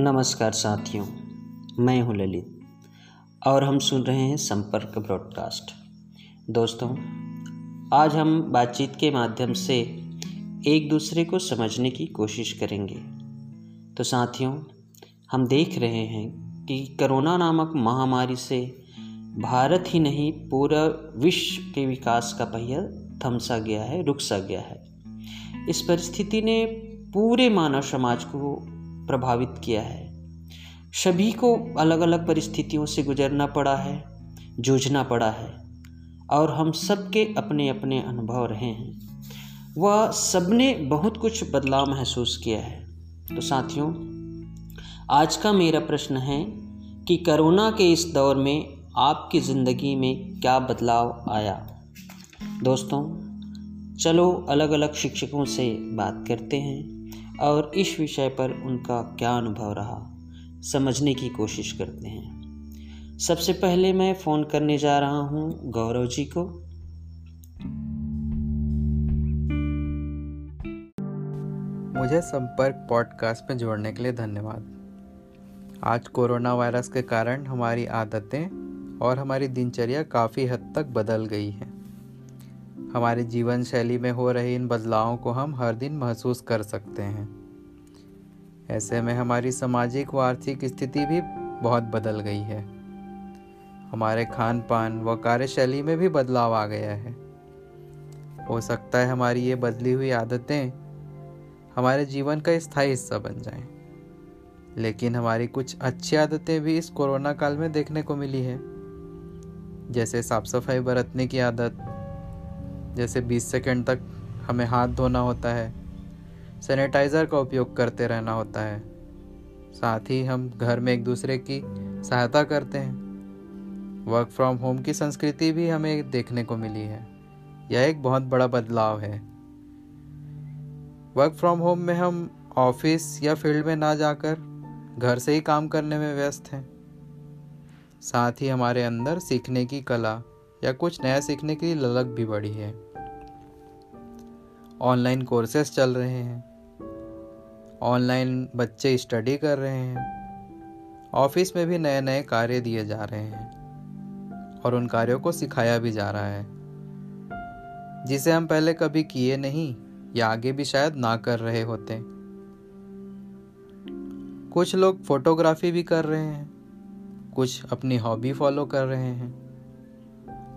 नमस्कार साथियों, मैं हूँ ललित और हम सुन रहे हैं संपर्क ब्रॉडकास्ट। दोस्तों, आज हम बातचीत के माध्यम से एक दूसरे को समझने की कोशिश करेंगे। तो साथियों, हम देख रहे हैं कि कोरोना नामक महामारी से भारत ही नहीं, पूरा विश्व के विकास का पहिया थमसा गया है रुक सा गया है। इस परिस्थिति ने पूरे मानव समाज को प्रभावित किया है। सभी को अलग अलग परिस्थितियों से गुजरना पड़ा है, जूझना पड़ा है, और हम सबके अपने अपने अनुभव रहे हैं। वह सबने बहुत कुछ बदलाव महसूस किया है। तो साथियों, आज का मेरा प्रश्न है कि कोरोना के इस दौर में आपकी ज़िंदगी में क्या बदलाव आया? दोस्तों, चलो अलग अलग शिक्षकों से बात करते हैं। और इस विषय पर उनका क्या अनुभव रहा, समझने की कोशिश करते हैं। सबसे पहले मैं फ़ोन करने जा रहा हूँ गौरव जी को। मुझे संपर्क पॉडकास्ट में जोड़ने के लिए धन्यवाद। आज कोरोना वायरस के कारण हमारी आदतें और हमारी दिनचर्या काफ़ी हद तक बदल गई है। हमारी जीवन शैली में हो रहे इन बदलावों को हम हर दिन महसूस कर सकते हैं। ऐसे में हमारी सामाजिक व आर्थिक स्थिति भी बहुत बदल गई है। हमारे खान पान व कार्यशैली में भी बदलाव आ गया है। हो सकता है हमारी ये बदली हुई आदतें हमारे जीवन का स्थायी हिस्सा बन जाएँ। लेकिन हमारी कुछ अच्छी आदतें भी इस कोरोना काल में देखने को मिली है। जैसे साफ़ सफ़ाई बरतने की आदत जैसे 20 सेकंड तक हमें हाथ धोना होता है, सैनिटाइज़र का उपयोग करते रहना होता है। साथ ही हम घर में एक दूसरे की सहायता करते हैं। वर्क फ्रॉम होम की संस्कृति भी हमें देखने को मिली है। यह एक बहुत बड़ा बदलाव है। वर्क फ्रॉम होम में हम ऑफ़िस या फ़ील्ड में ना जाकर घर से ही काम करने में व्यस्त हैं। साथ ही हमारे अंदर सीखने की कला या कुछ नया सीखने की ललक भी बढ़ी है। ऑनलाइन कोर्सेस चल रहे हैं। ऑनलाइन बच्चे स्टडी कर रहे हैं। ऑफ़िस में भी नए नए कार्य दिए जा रहे हैं। और उन कार्यों को सिखाया भी जा रहा है। जिसे हम पहले कभी किए नहीं, या आगे भी शायद ना कर रहे होते। कुछ लोग फोटोग्राफी भी कर रहे हैं। कुछ अपनी हॉबी फॉलो कर रहे हैं।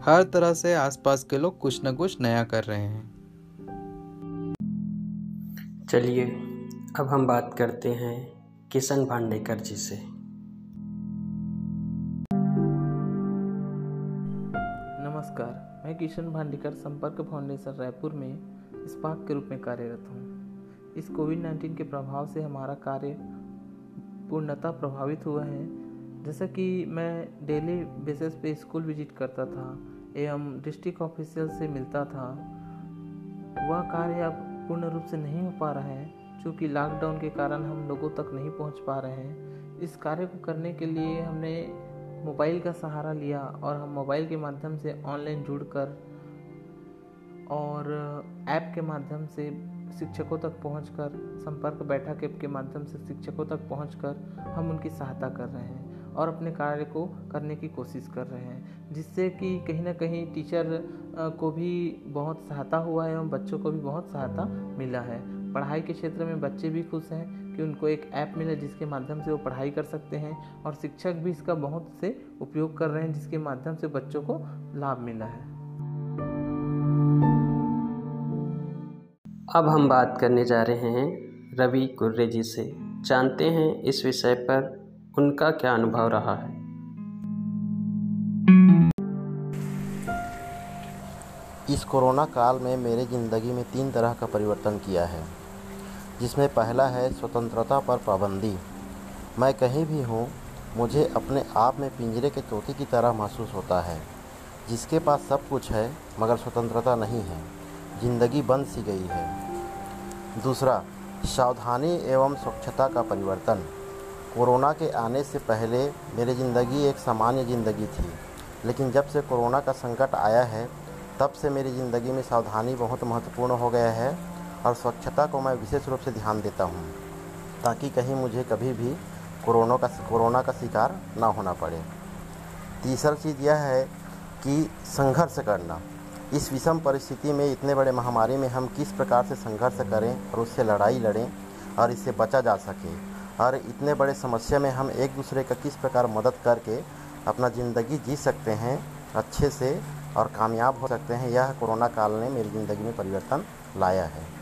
हर तरह से आसपास के लोग कुछ न कुछ नया कर रहे हैं। चलिए अब हम बात करते हैं किशन भांडेकर जी से। नमस्कार मैं किशन भांडेकर संपर्क फाउंडेशन रायपुर में स्पार्क के रूप में कार्यरत हूँ। इस कोविड नाइन्टीन के प्रभाव से हमारा कार्य पूर्णतः प्रभावित हुआ है। जैसा कि मैं डेली बेसिस पे स्कूल विज़िट करता था, एवं डिस्ट्रिक्ट ऑफिशियल से मिलता था, वह कार्य अब पूर्ण रूप से नहीं हो पा रहा है क्योंकि लॉकडाउन के कारण हम लोगों तक नहीं पहुँच पा रहे हैं। इस कार्य को करने के लिए हमने मोबाइल का सहारा लिया और हम मोबाइल के माध्यम से ऑनलाइन जुड़कर और ऐप के माध्यम से शिक्षकों तक पहुंचकर, संपर्क बैठक ऐप के माध्यम से शिक्षकों तक पहुंचकर हम उनकी सहायता कर रहे हैं। और अपने कार्य को करने की कोशिश कर रहे हैं, जिससे कि कहीं ना कहीं टीचर को भी बहुत सहायता हुआ है एवं बच्चों को भी बहुत सहायता मिला है। पढ़ाई के क्षेत्र में बच्चे भी खुश हैं कि उनको एक ऐप मिला जिसके माध्यम से वो पढ़ाई कर सकते हैं और शिक्षक भी इसका बहुत से उपयोग कर रहे हैं, जिसके माध्यम से बच्चों को लाभ मिला है। अब हम बात करने जा रहे हैं रवि कुर्रे जी से। जानते हैं इस विषय पर उनका क्या अनुभव रहा है? इस कोरोना काल में मेरे ज़िंदगी में तीन तरह का परिवर्तन किया है, जिसमें पहला है स्वतंत्रता पर पाबंदी। मैं कहीं भी हूँ, मुझे अपने आप में पिंजरे के तोते की तरह महसूस होता है, जिसके पास सब कुछ है, मगर स्वतंत्रता नहीं है, ज़िंदगी बंद सी गई है। दूसरा, सावधानी एवं स्वच्छता का परिवर्तन। कोरोना के आने से पहले मेरी ज़िंदगी एक सामान्य ज़िंदगी थी। लेकिन जब से कोरोना का संकट आया है, तब से मेरी ज़िंदगी में सावधानी बहुत महत्वपूर्ण हो गया है और स्वच्छता को मैं विशेष रूप से ध्यान देता हूँ, ताकि कहीं मुझे कभी भी कोरोना का कोरोना का शिकार ना होना पड़े। तीसरा चीज़ यह है कि संघर्ष करना। इस विषम परिस्थिति में इतने बड़े महामारी में हम किस प्रकार से संघर्ष करें और उससे लड़ाई लड़ें और इससे बचा जा सके। और इतने बड़े समस्या में हम एक दूसरे का किस प्रकार मदद करके अपना ज़िंदगी जी सकते हैं, अच्छे से और कामयाब हो सकते हैं, यह कोरोना काल ने मेरी ज़िंदगी में परिवर्तन लाया है।